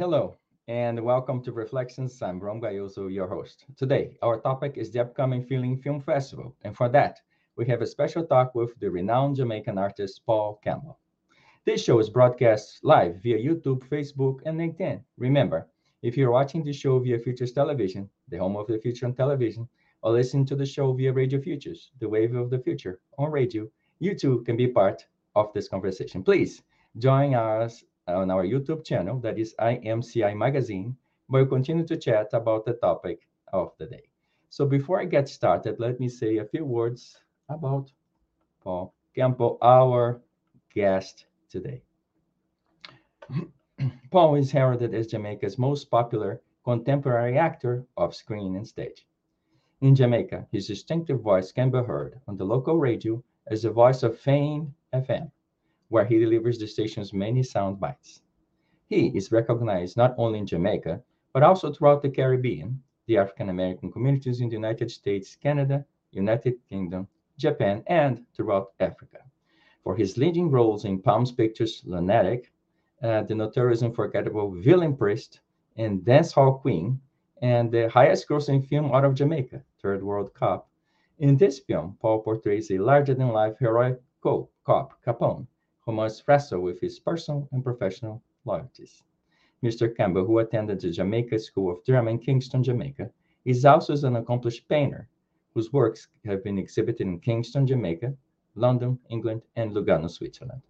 Hello, and welcome to Reflections. I'm Rom Gayoso, your host. Today, our topic is the upcoming FeelN Film Festival, and for that, we have a special talk with the renowned Jamaican artist Paul Campbell. This show is broadcast live via YouTube, Facebook, and LinkedIn. Remember, if you're watching the show via Futures Television, the home of the future on television, or listening to the show via Radio Futures, the wave of the future on radio, you too can be part of this conversation. Please join us on our YouTube channel, that is IMCI Magazine, we continue to chat about the topic of the day. So before I get started, let me say a few words about Paul Campbell, our guest today. Paul is heralded as Jamaica's most popular contemporary actor of screen and stage. In Jamaica, his distinctive voice can be heard on the local radio as the voice of Fame FM, where he delivers the station's many sound bites. He is recognized not only in Jamaica, but also throughout the Caribbean, the African American communities in the United States, Canada, United Kingdom, Japan, and throughout Africa. For his leading roles in Palms Pictures' Lunatic, uh, the notorious unforgettable Villain Priest, and Dance Hall Queen, and the highest grossing film out of Jamaica, Third World Cop. In this film, Paul portrays a larger than life heroic cop, Capone, who must wrestle with his personal and professional loyalties. Mr. Campbell, who attended the Jamaica School of Drama in Kingston, Jamaica, is also an accomplished painter whose works have been exhibited in Kingston, Jamaica, London, England, and Lugano, Switzerland.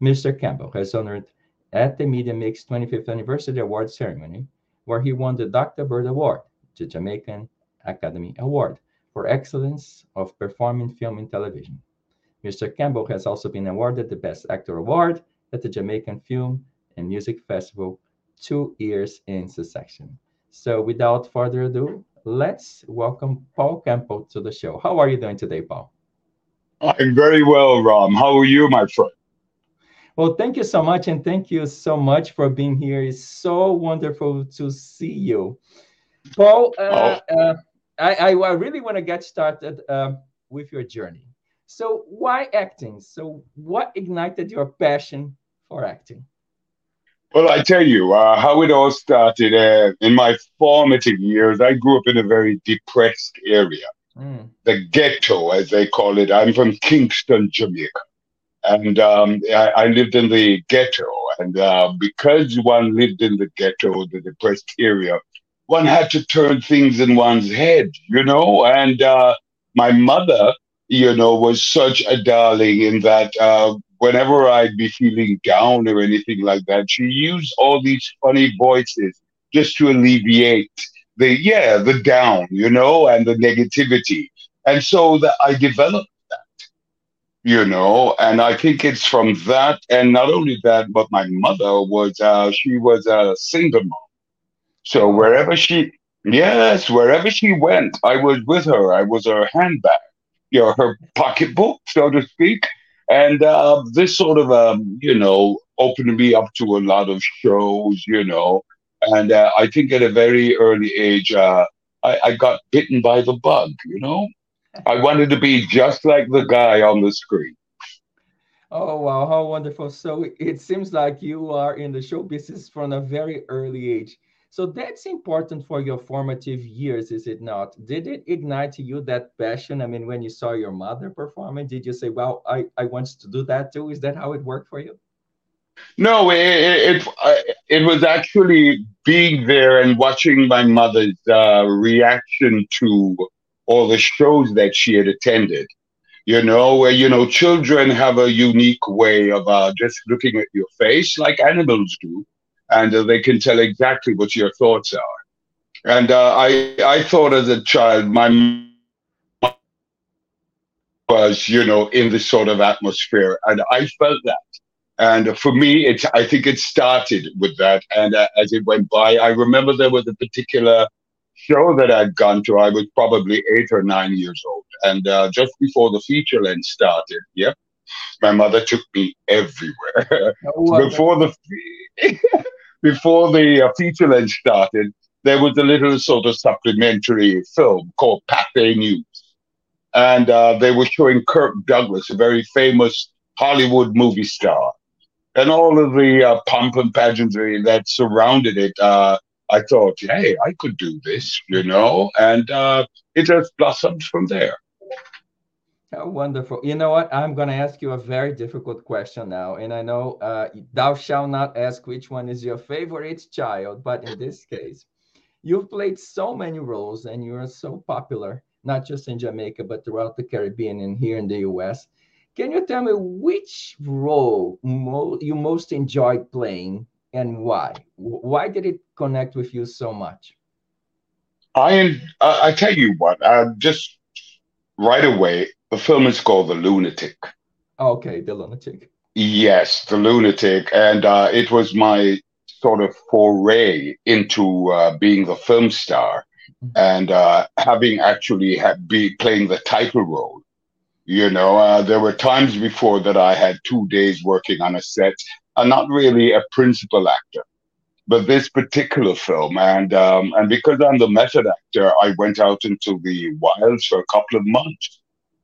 Mr. Campbell has honored at the Media Mix 25th Anniversary Award Ceremony, where he won the Dr. Bird Award, the Jamaican Academy Award for Excellence of Performing Film and Television. Mr. Campbell has also been awarded the Best Actor Award at the Jamaican Film and Music Festival two years in succession. So, without further ado, let's welcome Paul Campbell to the show. How are you doing today, Paul? I'm very well, Rom. How are you, my friend? Well, thank you so much, and thank you so much for being here. It's so wonderful to see you, Paul. Uh, oh. uh, I, I, really want to get started uh, with your journey. So why acting? So what ignited your passion for acting? Well, I tell you uh, how it all started. Uh, in my formative years, I grew up in a very depressed area, mm. the ghetto, as they call it. I'm from Kingston, Jamaica, and um, I, I, lived in the ghetto. And uh, because one lived in the ghetto, the depressed area, one had to turn things in one's head, you know. And uh, my mother you know, was such a darling in that uh, whenever I'd be feeling down or anything like that, she used all these funny voices just to alleviate the, yeah, the down, you know, and the negativity. And so that I developed that, you know, and I think it's from that. And not only that, but my mother was, uh, she was a single mom. So wherever she, yes, wherever she went, I was with her. I was her handbag you know, her pocketbook, so to speak. And uh, this sort of, um, you know, opened me up to a lot of shows, you know. And uh, I think at a very early age, uh, I, I got bitten by the bug, you know. I wanted to be just like the guy on the screen. Oh wow, how wonderful! So it seems like you are in the show business from a very early age. So that's important for your formative years, is it not? Did it ignite you that passion? I mean, when you saw your mother performing, did you say, well, I, I want to do that too? Is that how it worked for you? No, it, it, it, it was actually being there and watching my mother's uh, reaction to all the shows that she had attended. You know, where, you know, children have a unique way of uh, just looking at your face like animals do and uh, they can tell exactly what your thoughts are. And uh, I, I thought as a child, my was, you know, in this sort of atmosphere, and I felt that. And for me, it's I think it started with that, and uh, as it went by, I remember there was a particular show that I'd gone to. I was probably eight or nine years old, and uh, just before the feature length started, yep, my mother took me everywhere. Before the before the uh, feature length started, there was a little sort of supplementary film called Pathé News. And uh, they were showing Kirk Douglas, a very famous Hollywood movie star. and all of the uh, pomp and pageantry that surrounded it, uh, I thought, hey, I could do this, you know, and uh, it just blossomed from there. Oh, wonderful. You know what? I'm going to ask you a very difficult question now. And I know uh, thou shalt not ask which one is your favorite child, but in this case, you've played so many roles and you are so popular, not just in Jamaica, but throughout the Caribbean and here in the US. Can you tell me which role mo- you most enjoyed playing and why? Why did it connect with you so much? I I tell you what, uh, just right away, the film is called The Lunatic. Okay, The Lunatic. Yes, The Lunatic, and uh, it was my sort of foray into uh, being the film star mm-hmm. and uh, having actually had be playing the title role. You know, uh, there were times before that I had two days working on a set and not really a principal actor. But this particular film, and um, and because I'm the method actor, I went out into the wilds for a couple of months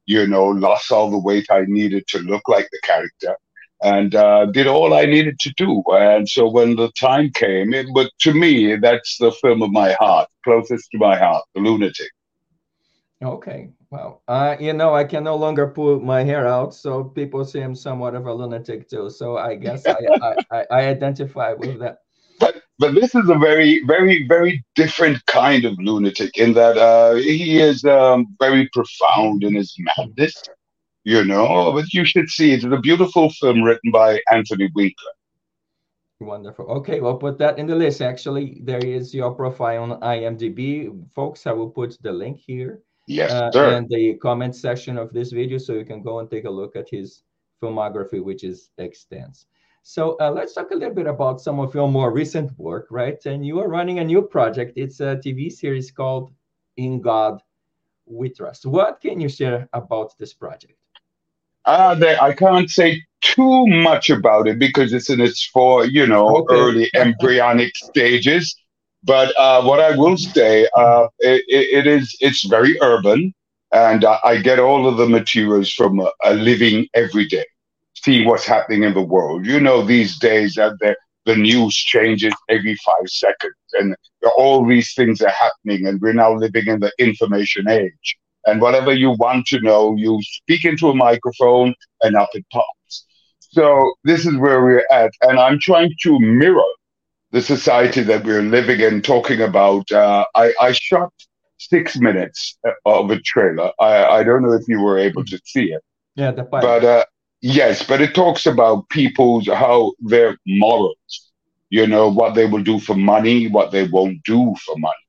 you know, lost all the weight I needed to look like the character and uh, did all I needed to do. And so when the time came, it, but to me, that's the film of my heart, closest to my heart, The Lunatic. Okay. Well, uh, you know, I can no longer pull my hair out, so people see I'm somewhat of a lunatic too. So I guess I, I, I, I identify with that but this is a very very very different kind of lunatic in that uh, he is um, very profound in his madness you know? But you should see it. it's a beautiful film written by anthony winkler wonderful. Okay well put that in the list. Actually there is your profile on imdb folks. I will put the link here yes uh, sir. and the comment section of this video so you can go and take a look at his filmography which is extensive so uh, let's talk a little bit about some of your more recent work, right? And you are running a new project. It's a TV series called In God We Trust. What can you share about this project? Uh, they, I can't say too much about it because it's in its for you know okay. early embryonic stages. But uh, what I will say, uh, it, it is it's very urban, and I get all of the materials from a, a living everyday see what's happening in the world. You know, these days that the, the news changes every five seconds, and all these things are happening, and we're now living in the information age. And whatever you want to know, you speak into a microphone, and up it pops. So this is where we're at, and I'm trying to mirror the society that we're living in. Talking about, uh, I, I shot six minutes of a trailer. I, I don't know if you were able to see it. Yeah, the but uh, Yes, but it talks about people's how their morals, you know, what they will do for money, what they won't do for money,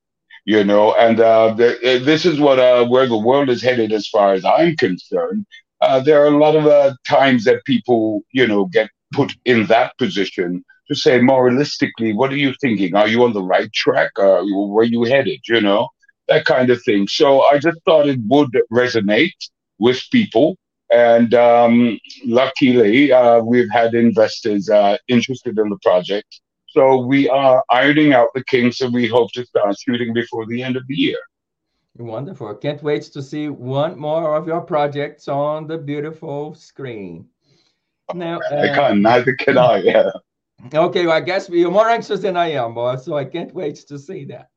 you know, and uh, the, uh, this is what uh, where the world is headed as far as I'm concerned. Uh, there are a lot of uh, times that people, you know, get put in that position to say moralistically, what are you thinking? Are you on the right track? Or where are you headed? You know, that kind of thing. So I just thought it would resonate with people and um, luckily, uh, we've had investors uh, interested in the project. So we are ironing out the kinks and we hope to start shooting before the end of the year. Wonderful. Can't wait to see one more of your projects on the beautiful screen. Now, uh, I can't, neither can I. Yeah. Okay, well, I guess you're more anxious than I am, boss, so I can't wait to see that.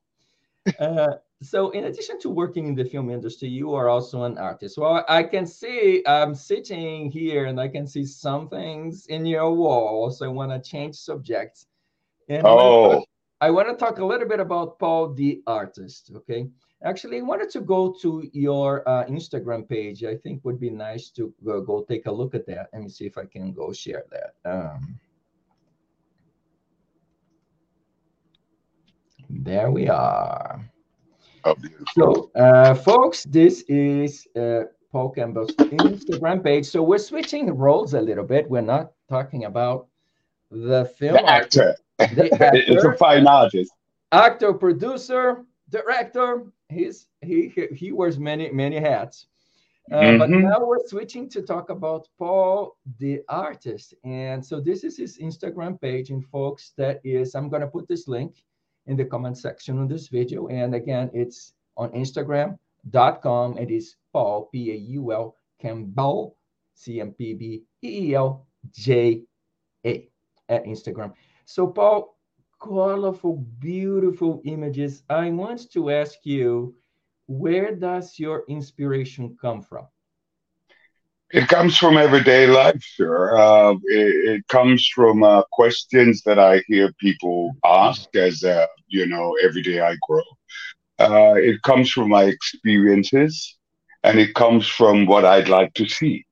Uh, so in addition to working in the film industry, you are also an artist. Well, I can see I'm sitting here and I can see some things in your wall. So I want to change subjects. And oh. I want to talk a little bit about Paul the artist. Okay. Actually, I wanted to go to your uh, Instagram page. I think would be nice to go, go, take a look at that. Let me see if I can go share that. Um, there we are. Oh, so, uh, folks, this is uh, Paul Campbell's Instagram page. So we're switching roles a little bit. We're not talking about the film the actor. The actor it's a fine artist. Actor, producer, director. He's he he, wears many many hats. Uh, mm-hmm. But now we're switching to talk about Paul the artist. And so this is his Instagram page. And folks, that is, I'm going to put this link in the comment section on this video. And again, it's on Instagram.com. It is Paul, P A U L, Campbell, C M P B E E L J A. at Instagram. So, Paul, colorful, beautiful images. I want to ask you, where does your inspiration come from? It comes from everyday life, sure. Uh, it, it, comes from uh, questions that I hear people ask as, uh, you know, every day I grow. Uh, it comes from my experiences and it comes from what I'd like to see.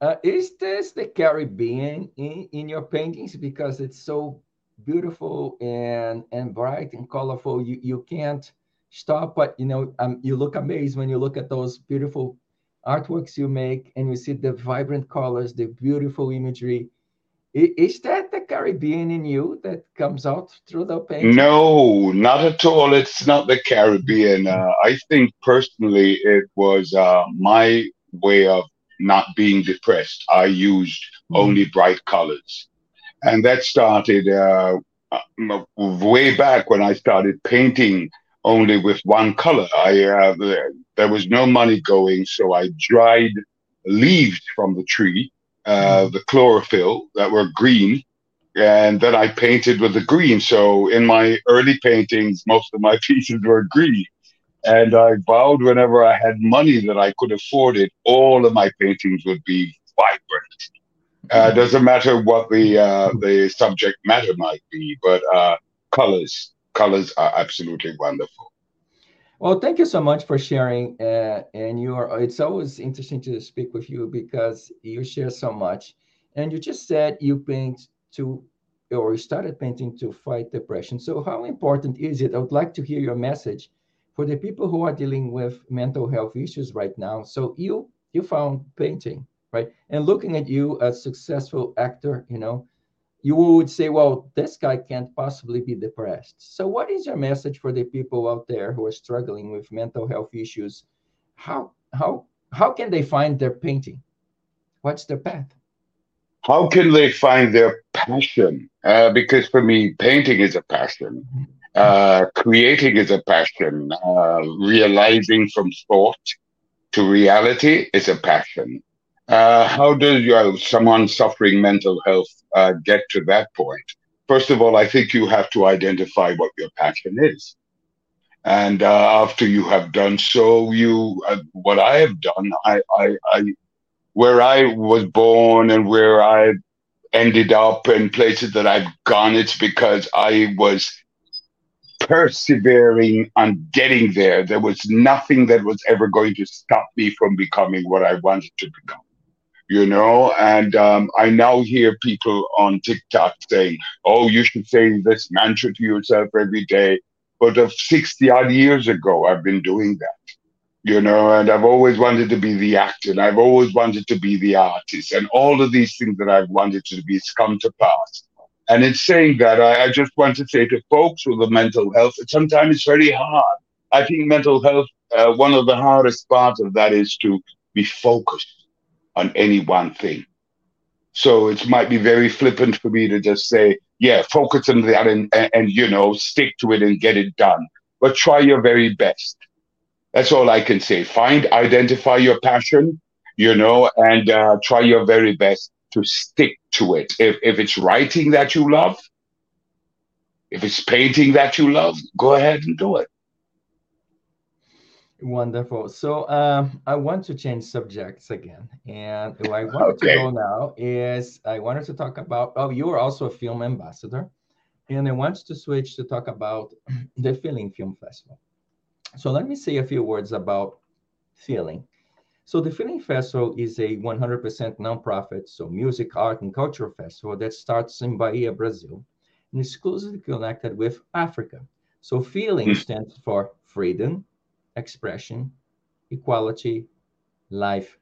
Uh, is this the Caribbean in, in your paintings? Because it's so beautiful and, and bright and colorful. You, you can't stop, but you know, um, you look amazed when you look at those beautiful artworks you make and you see the vibrant colors, the beautiful imagery. Is that the Caribbean in you that comes out through the painting? No, not at all. It's not the Caribbean. Uh, I think personally it was uh, my way of not being depressed. I used mm. only bright colors. And that started uh, uh way back when I started painting only with one color. I uh, there was no money going, so I dried leaves from the tree, uh, mm. the chlorophyll that were green, and then I painted with the green. So in my early paintings, most of my pieces were green. And I vowed whenever I had money that I could afford it, all of my paintings would be vibrant. Uh, doesn't matter what the uh, the subject matter might be, but uh, colors colors are absolutely wonderful. Well, thank you so much for sharing. Uh, and you are, it's always interesting to speak with you because you share so much. And you just said you paint to, or you started painting to fight depression. So, how important is it? I would like to hear your message for the people who are dealing with mental health issues right now. So, you you found painting, right? And looking at you a successful actor, you know, you would say, well, this guy can't possibly be depressed. So, what is your message for the people out there who are struggling with mental health issues? How how how can they find their painting? What's their path? How can they find their passion? Uh, because for me, painting is a passion. Mm-hmm. Uh, creating is a passion. Uh, realizing from thought to reality is a passion. Uh, how does you, someone suffering mental health uh, get to that point? First of all, I think you have to identify what your passion is. And uh, after you have done so, you uh, what I have done, I, I, I, where I was born and where I ended up and places that I've gone, it's because I was persevering on getting there. There was nothing that was ever going to stop me from becoming what I wanted to become you know and um, i now hear people on tiktok saying oh you should say this mantra to yourself every day. But of 60 odd years ago i've been doing that you know and i've always wanted to be the actor and i've always wanted to be the artist and all of these things that i've wanted to be has come to pass. And in saying that I, I just want to say to folks with the mental health sometimes it's very hard. I think mental health uh, one of the hardest parts of that is to be focused on any one thing. So it might be very flippant for me to just say, yeah, focus on that and, and, and, you know, stick to it and get it done. But try your very best. That's all I can say. Find, identify your passion, you know, and uh, try your very best to stick to it. If, if it's writing that you love, if it's painting that you love, go ahead and do it. Wonderful. So um, I want to change subjects again, and where I wanted okay. to go now is I wanted to talk about. Oh, you are also a film ambassador, and I want to switch to talk about the FeelN Film Festival. So let me say a few words about FeelN. So the FeelN Festival is a 100% nonprofit, so music, art, and cultural festival that starts in Bahia, Brazil, and exclusively connected with Africa. So FeelN hmm. stands for freedom, expression, equality, life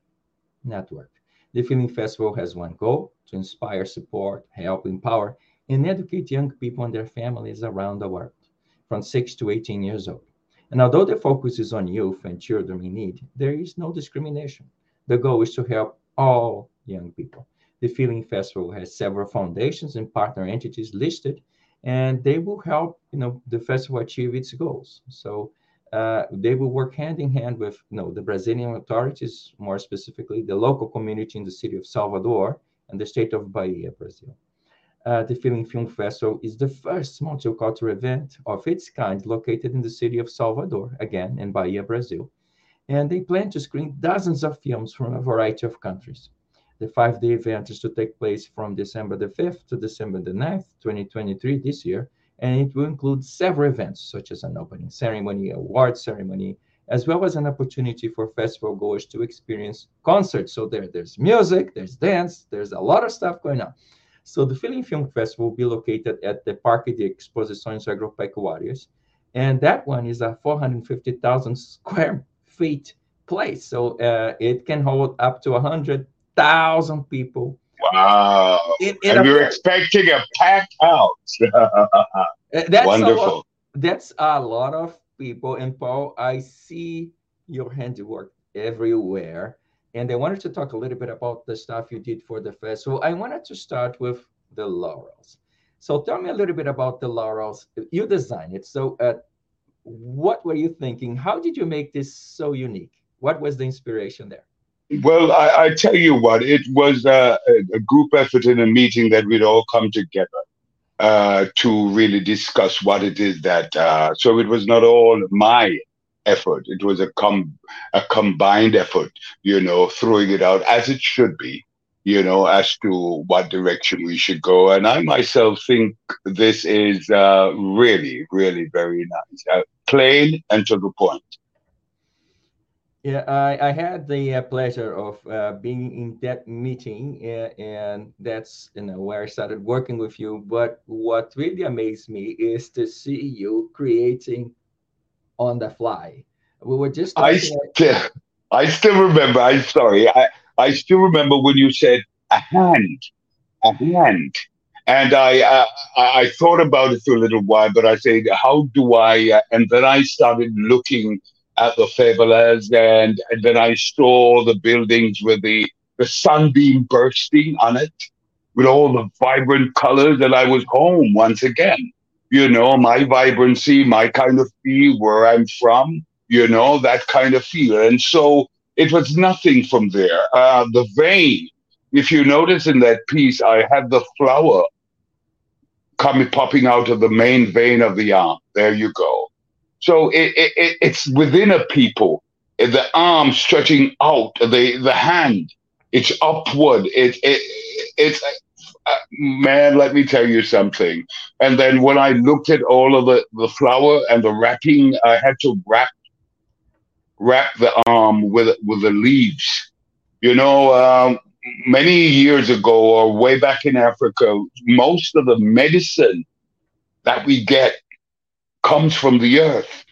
network. The FeelN Festival has one goal to inspire, support, help, empower, and educate young people and their families around the world from 6 to 18 years old. And although the focus is on youth and children in need, there is no discrimination. The goal is to help all young people. The FeelN Festival has several foundations and partner entities listed, and they will help you know the festival achieve its goals. So uh, they will work hand in hand with you know, the Brazilian authorities, more specifically the local community in the city of Salvador and the state of Bahia, Brazil. Uh, the FeelN Film Festival is the first multicultural event of its kind located in the city of Salvador, again in Bahia, Brazil. And they plan to screen dozens of films from a variety of countries. The five day event is to take place from December the 5th to December the 9th, 2023, this year, and it will include several events such as an opening ceremony, award ceremony, as well as an opportunity for festival goers to experience concerts. So there, there's music, there's dance, there's a lot of stuff going on. So the FeelN Film Festival will be located at the Parque de Exposições Agropecuárias, and that one is a 450,000 square feet place. So uh, it can hold up to 100,000 people. Wow. In, in and you're expecting a packed house. Uh, that's Wonderful. A, that's a lot of people. And Paul, I see your handiwork everywhere. And I wanted to talk a little bit about the stuff you did for the festival. I wanted to start with the laurels. So tell me a little bit about the laurels. You designed it. So uh, what were you thinking? How did you make this so unique? What was the inspiration there? Well, I, I tell you what, it was a, a, group effort in a meeting that we'd all come together uh, to really discuss what it is that. Uh, so it was not all my effort. It was a com a combined effort, you know, throwing it out as it should be, you know, as to what direction we should go. And I myself think this is uh, really, really very nice, uh, plain and to the point. Yeah, I, I had the uh, pleasure of uh, being in that meeting, uh, and that's you know where I started working with you. But what really amazed me is to see you creating on the fly. We were just. I still, I still remember. I'm sorry. I I still remember when you said a hand, a hand, and I uh, I thought about it for a little while, but I said, how do I? Uh, and then I started looking at the favelas, and, and then I saw the buildings with the the sunbeam bursting on it, with all the vibrant colors, and I was home once again you know, my vibrancy, my kind of feel, where I'm from, you know, that kind of feel. And so it was nothing from there. Uh, the vein, if you notice in that piece, I had the flower coming popping out of the main vein of the arm. There you go. So it, it, it's within a people. The arm stretching out, the the hand, it's upward. It, it it's man, let me tell you something. And then when I looked at all of the, the flower and the wrapping, I had to wrap wrap the arm with with the leaves. You know, um, many years ago or way back in Africa, most of the medicine that we get comes from the earth.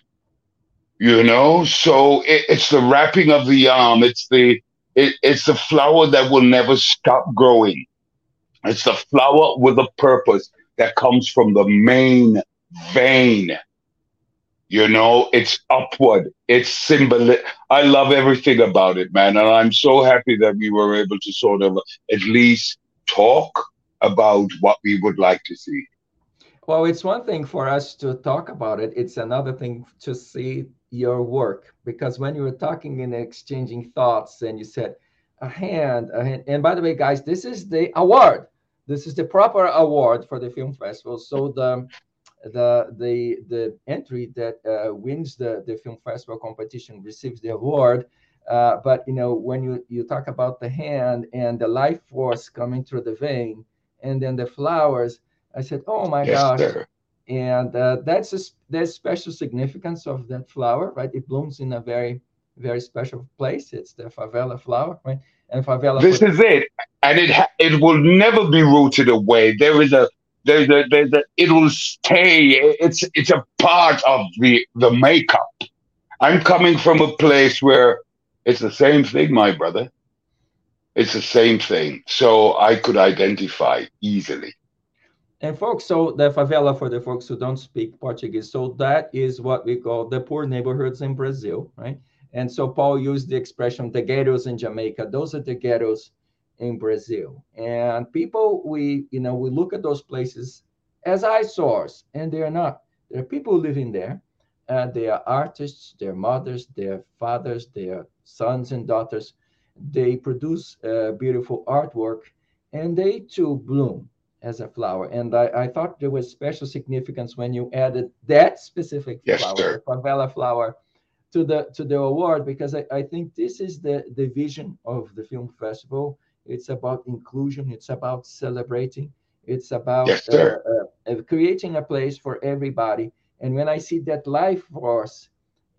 You know, so it, it's the wrapping of the arm. It's the it, it's the flower that will never stop growing it's the flower with a purpose that comes from the main vein. You know, it's upward. It's symbolic. I love everything about it, man. And I'm so happy that we were able to sort of at least talk about what we would like to see. Well, it's one thing for us to talk about it. It's another thing to see your work because when you were talking and exchanging thoughts and you said a hand, a hand. And by the way, guys, this is the award this is the proper award for the film festival. So the the the the entry that uh, wins the the film festival competition receives the award. Uh, but you know when you you talk about the hand and the life force coming through the vein, and then the flowers, I said, oh my yes, gosh. Sir. And uh, that's a, there's special significance of that flower, right? It blooms in a very very special place. It's the favela flower, right? And favela. This is it and it ha- it will never be rooted away. There is a there's a there's a it will stay. It's it's a part of the the makeup. I'm coming from a place where it's the same thing, my brother. It's the same thing. So I could identify easily. And folks, so the favela for the folks who don't speak Portuguese, so that is what we call the poor neighborhoods in Brazil, right? And so Paul used the expression the ghettos in Jamaica. Those are the ghettos in Brazil. And people, we, you know, we look at those places as eyesores, and they are not. There are people living there. Uh, they are artists, their mothers, their fathers, their sons and daughters. They produce uh, beautiful artwork, and they too bloom as a flower. And I, I thought there was special significance when you added that specific yes, flower, sir. the favela flower, to the to the award because I, I think this is the the vision of the film festival. It's about inclusion. It's about celebrating. It's about yes, uh, uh, creating a place for everybody. And when I see that life force,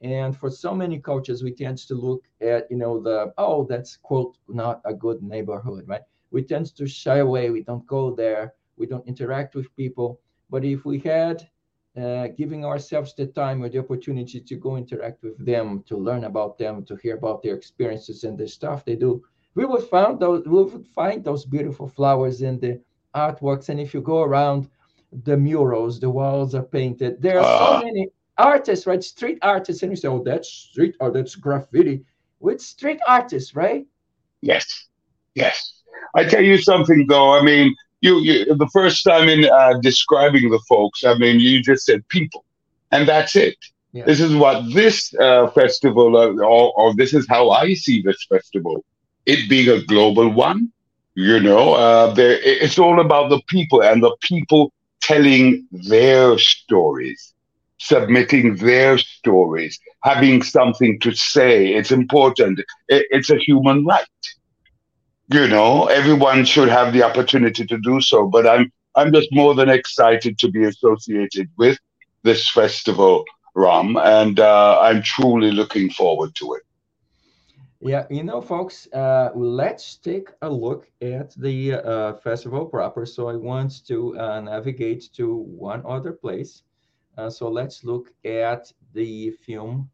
and for so many cultures, we tend to look at you know the oh that's quote not a good neighborhood, right? We tend to shy away. We don't go there. We don't interact with people. But if we had uh, giving ourselves the time or the opportunity to go interact with them, to learn about them, to hear about their experiences and the stuff they do, we would find those we would find those beautiful flowers in the artworks. And if you go around the murals, the walls are painted. There are uh, so ah. many artists, right? Street artists, and you say, "Oh, that's street or that's graffiti." With street artists, right? Yes, yes. I tell you something though. I mean, you, you the first time in uh, describing the folks, I mean, you just said people, and that's it. Yeah. This is what this uh, festival, uh, or, or, this is how I see this festival. It being a global one, you know, uh, there, it's all about the people and the people telling their stories, submitting their stories, having something to say. It's important. It, it's a human right you know, everyone should have the opportunity to do so. But I'm I'm just more than excited to be associated with this festival, Ram, and uh, I'm truly looking forward to it. Yeah, you know, folks, uh, let's take a look at the uh, festival proper. So I want to uh, navigate to one other place. Uh, so let's look at the Film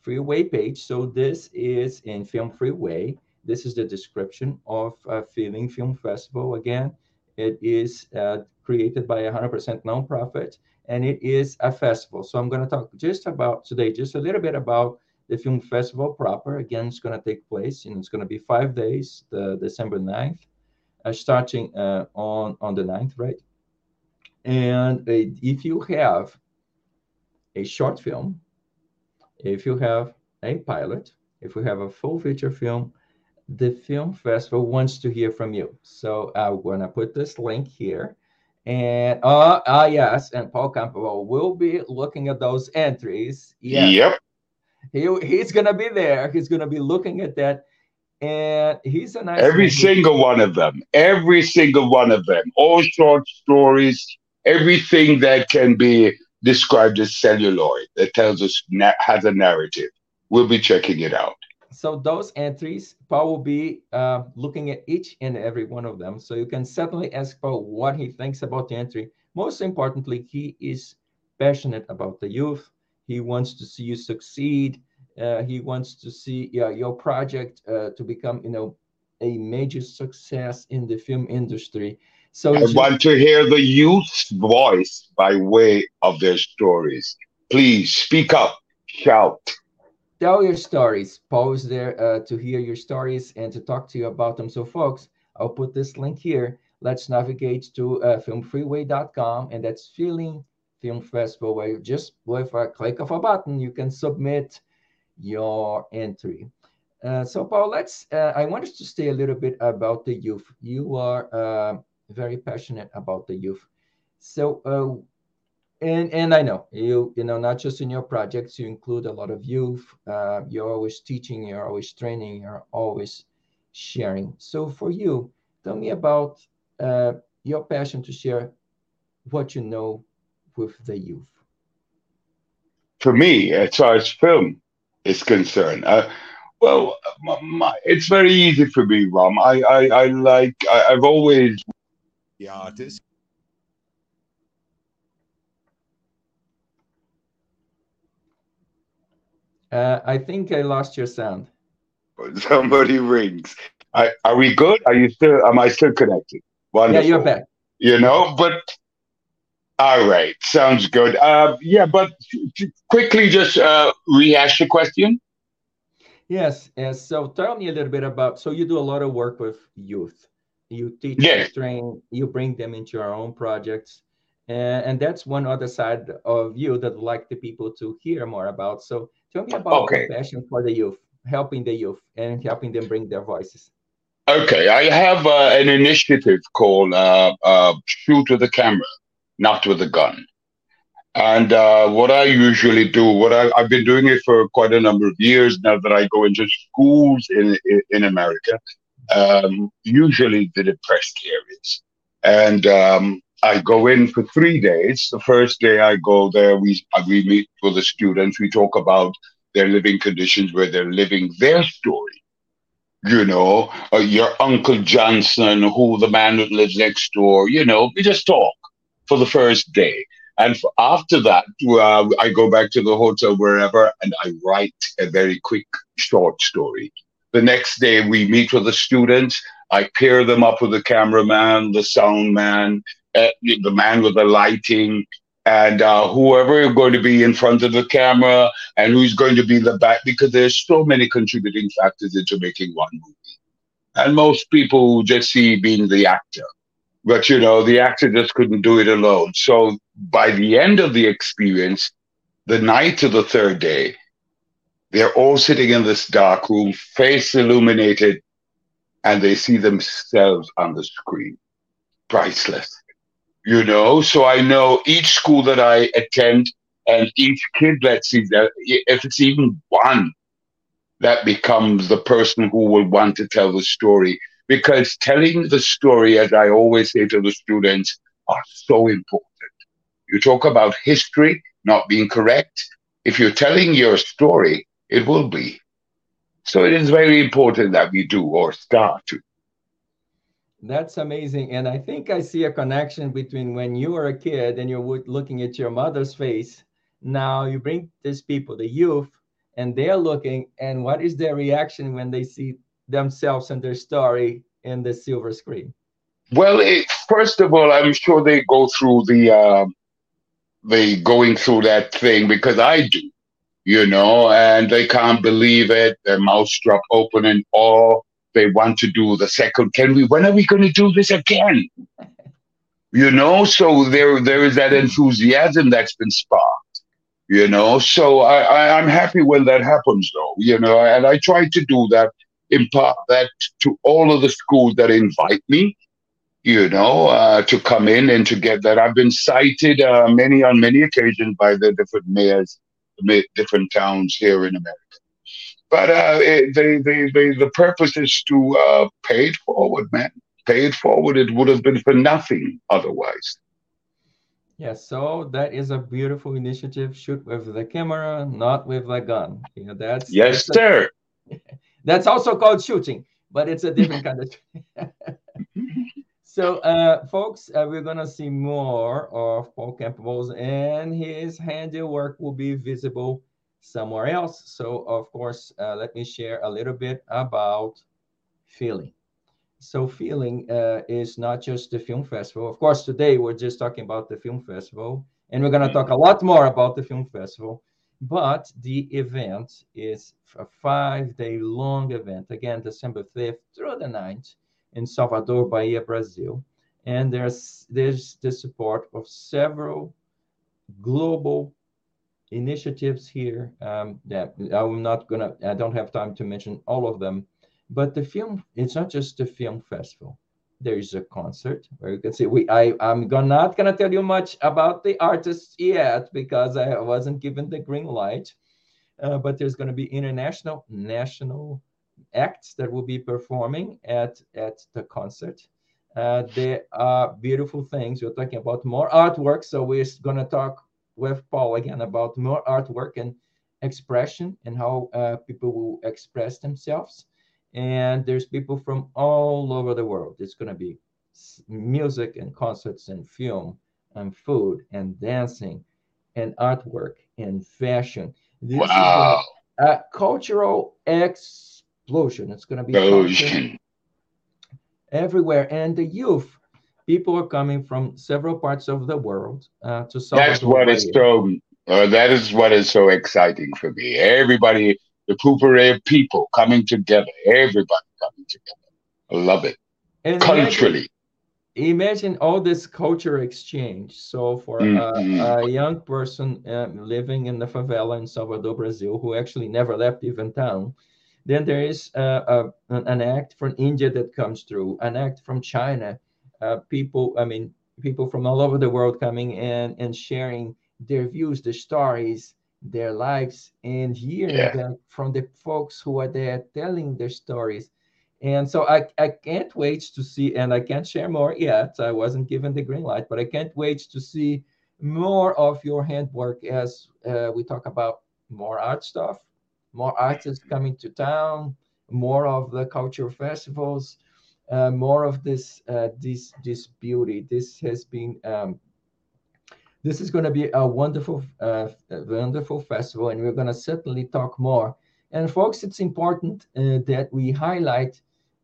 Freeway page. So this is in Film Freeway. This is the description of uh, FeelN Film Festival. Again, it is uh, created by a 100% nonprofit, and it is a festival. So I'm going to talk just about today, just a little bit about the film festival proper. Again, it's going to take place, and it's going to be five days, the December 9th, uh, starting uh, on on the 9th, right? And uh, if you have a short film, if you have a pilot, if you have a full feature film, the film festival wants to hear from you. So I'm gonna put this link here. And uh, uh yes, and Paul Campbell will be looking at those entries. Yes. Yep. He, he's gonna be there. He's gonna be looking at that. And he's a nice every single one of them, every single one of them, all short stories, everything that can be described as celluloid that tells us has a narrative. We'll be checking it out so those entries, Paul will be uh, looking at each and every one of them. So you can certainly ask Paul what he thinks about the entry. Most importantly, he is passionate about the youth. He wants to see you succeed. Uh, he wants to see yeah, your project uh, to become, you know, a major success in the film industry. So I just, want to hear the youth's voice by way of their stories. Please speak up, shout tell your stories. Pause there uh, to hear your stories and to talk to you about them. So, folks, I'll put this link here. Let's navigate to uh, filmfreeway.com, and that's FeelN Film Festival, where you just with a click of a button, you can submit your entry. Uh, so, Paul, let's. Uh, I wanted to stay a little bit about the youth. You are uh, very passionate about the youth. So, uh, and and I know you you know not just in your projects you include a lot of youth. Uh, you're always teaching, you're always training, you're always sharing. So for you, tell me about uh, your passion to share what you know with the youth. For me, as far as film is concerned, uh, well, my, my, it's very easy for me, Ram. I I, I like I, I've always the artist Uh, I think I lost your sound. Somebody rings. I, are we good? Are you still? Am I still connected? Wonderful. Yeah, you're back. You know, but all right, sounds good. Uh, yeah, but quickly, just uh, rehash the question. Yes, yes. So tell me a little bit about. So you do a lot of work with youth. You teach, yes. train, you bring them into your own projects, and, and that's one other side of you that I'd like the people to hear more about. So Tell me about okay. passion for the youth, helping the youth and helping them bring their voices. Okay, I have uh, an initiative called uh, uh, Shoot with a Camera, Not with a Gun. And uh, what I usually do, what I, have been doing it for quite a number of years now that I go into schools in in, in America, um, usually the depressed areas, and um, I go in for three days. The first day I go there, we we meet with the students. We talk about their living conditions, where they're living their story you know, uh, your Uncle Johnson, who the man that lives next door, you know, we just talk for the first day. And after that, uh, I go back to the hotel, wherever, and I write a very quick short story. The next day, we meet with the students. I pair them up with the cameraman, the sound man, uh, the man with the lighting, and uh, whoever is going to be in front of the camera and who's going to be in the back, because there's so many contributing factors into making one movie. And most people just see being the actor. But, you know, the actor just couldn't do it alone. So by the end of the experience, the night of the third day, they're all sitting in this dark room, face illuminated, and they see themselves on the screen. Priceless you know. So I know each school that I attend and each kid that sees that, if it's even one, that becomes the person who will want to tell the story. Because telling the story, as I always say to the students, are so important. You talk about history not being correct. If you're telling your story, it will be. So it is very important that we do or start to that's amazing. And I think I see a connection between when you were a kid and you're looking at your mother's face. Now you bring these people, the youth, and they're looking, and what is their reaction when they see themselves and their story in the silver screen? Well, it, first of all, I'm sure they go through the uh, the going through that thing because I do, you know, and they can't believe it. Their mouths drop open in awe they want to do the second. Can we? When are we going to do this again? You know, so there there is that enthusiasm that's been sparked. You know, so I, I I'm happy when that happens, though. You know, and I try to do that, impart that to all of the schools that invite me. You know, uh, to come in and to get that. I've been cited uh, many on many occasions by the different mayors, different towns here in America but uh, it, they, they, they, the purpose is to uh, pay it forward, man. Pay it forward. It would have been for nothing otherwise. Yes, so that is a beautiful initiative. Shoot with the camera, not with the gun. You know, that's yes, that's sir. A, that's also called shooting, but it's a different kind of. so, uh, folks, uh, we're gonna see more of Paul Campbell's, and his handiwork will be visible somewhere else. So of course, uh, let me share a little bit about FeelN. So FeelN uh, is not just the film festival. Of course, today we're just talking about the film festival, and we're going to talk a lot more about the film festival. But the event is a five-day long event. Again, December 5th through the 9th in Salvador, Bahia, Brazil. And there's there's the support of several global initiatives here um, that I'm not gonna, I don't have time to mention all of them, but the film, it's not just a film festival. There is a concert where you can see, we, I, I'm gonna, not gonna tell you much about the artists yet because I wasn't given the green light, uh, but there's gonna be international, national acts that will be performing at, at the concert. Uh, there are beautiful things. We're talking about more artwork, so we're gonna talk with Paul again about more artwork and expression and how uh, people will express themselves. And there's people from all over the world. It's going to be music and concerts and film and food and dancing and artwork and fashion. This wow. a, a, cultural explosion. It's going to be everywhere. And the youth people are coming from several parts of the world uh, to solve. That's what is so. Uh, that is what is so exciting for me. Everybody, the Pupere people coming together. Everybody coming together. I love it. And Culturally. Imagine, imagine all this culture exchange. So for mm-hmm. a, a, young person uh, living in the favela in Salvador, Brazil, who actually never left even town, Then there is uh, an act from India that comes through, an act from China. Uh, people, I mean, people from all over the world coming in and sharing their views, their stories, their lives, and hearing yeah. from the folks who are there telling their stories. And so I, I can't wait to see, and I can't share more yet. I wasn't given the green light, but I can't wait to see more of your handwork as uh, we talk about more art stuff, more artists coming to town, more of the cultural festivals, uh, more of this uh, this this beauty. This has been um, this is going to be a wonderful uh, wonderful festival, and we're going to certainly talk more. And folks, it's important uh, that we highlight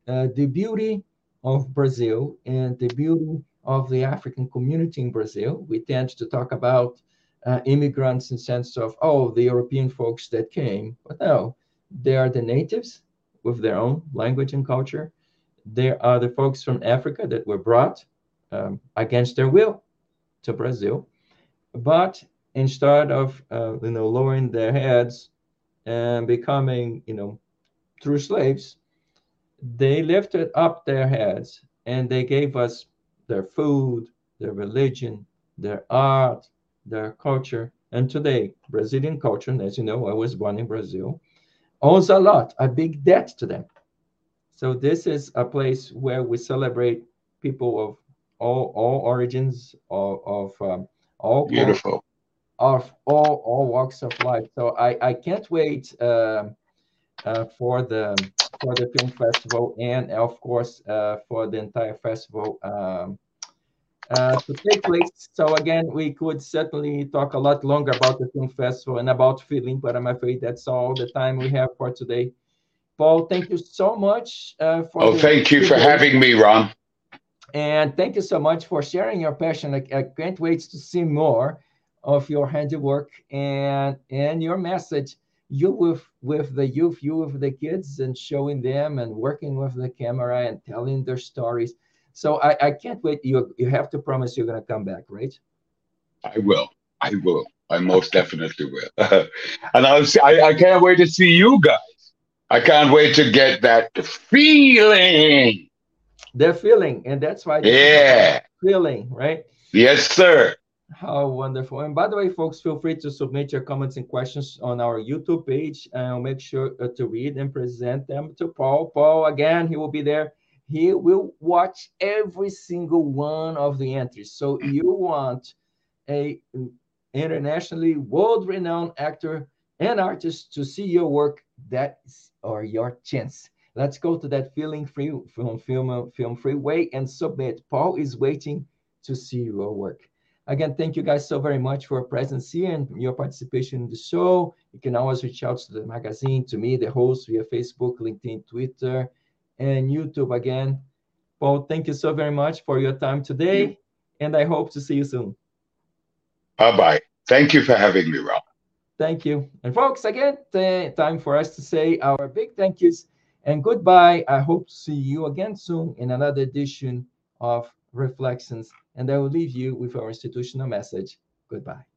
uh, the beauty of Brazil and the beauty of the African community in Brazil. We tend to talk about uh, immigrants in sense of oh the European folks that came, but no, they are the natives with their own language and culture. There are the folks from Africa that were brought um, against their will to Brazil, but instead of uh, you know lowering their heads and becoming you know true slaves, they lifted up their heads and they gave us their food, their religion, their art, their culture. And today, Brazilian culture, and as you know, I was born in Brazil, owes a lot, a big debt to them. So this is a place where we celebrate people of all all origins, of, of um, all beautiful, of all all walks of life. So I I can't wait uh, uh, for the for the film festival and of course uh, for the entire festival um, uh, to take place. So again, we could certainly talk a lot longer about the film festival and about FeelN, but I'm afraid that's all the time we have for today. Paul, thank you so much uh, for. Oh, thank you for having me, Ron. And thank you so much for sharing your passion. I, I can't wait to see more of your handiwork and and your message you with with the youth, you with the kids, and showing them and working with the camera and telling their stories. So I, I can't wait. You you have to promise you're going to come back, right? I will. I will. I most definitely will. and I'll see, I, I can't wait to see you guys. I can't wait to get that feeling. The feeling, and that's why. Yeah. Feeling, right? Yes, sir. How wonderful. And by the way, folks, feel free to submit your comments and questions on our YouTube page. And I'll make sure uh, to read and present them to Paul. Paul, again, he will be there. He will watch every single one of the entries. So you want a internationally world-renowned actor and artist to see your work, that's or your chance. Let's go to that FeelN free film film FilmFreeway and submit. Paul is waiting to see your work. Again, thank you guys so very much for your presence here and your participation in the show. You can always reach out to the magazine, to me, the host, via Facebook, LinkedIn, Twitter, and YouTube again. Paul, thank you so very much for your time today, and I hope to see you soon. Bye bye. Thank you for having me, Rob. Thank you. And folks, again, time for us to say our big thank yous and goodbye. I hope to see you again soon in another edition of Reflections and I will leave you with our institutional message. Goodbye.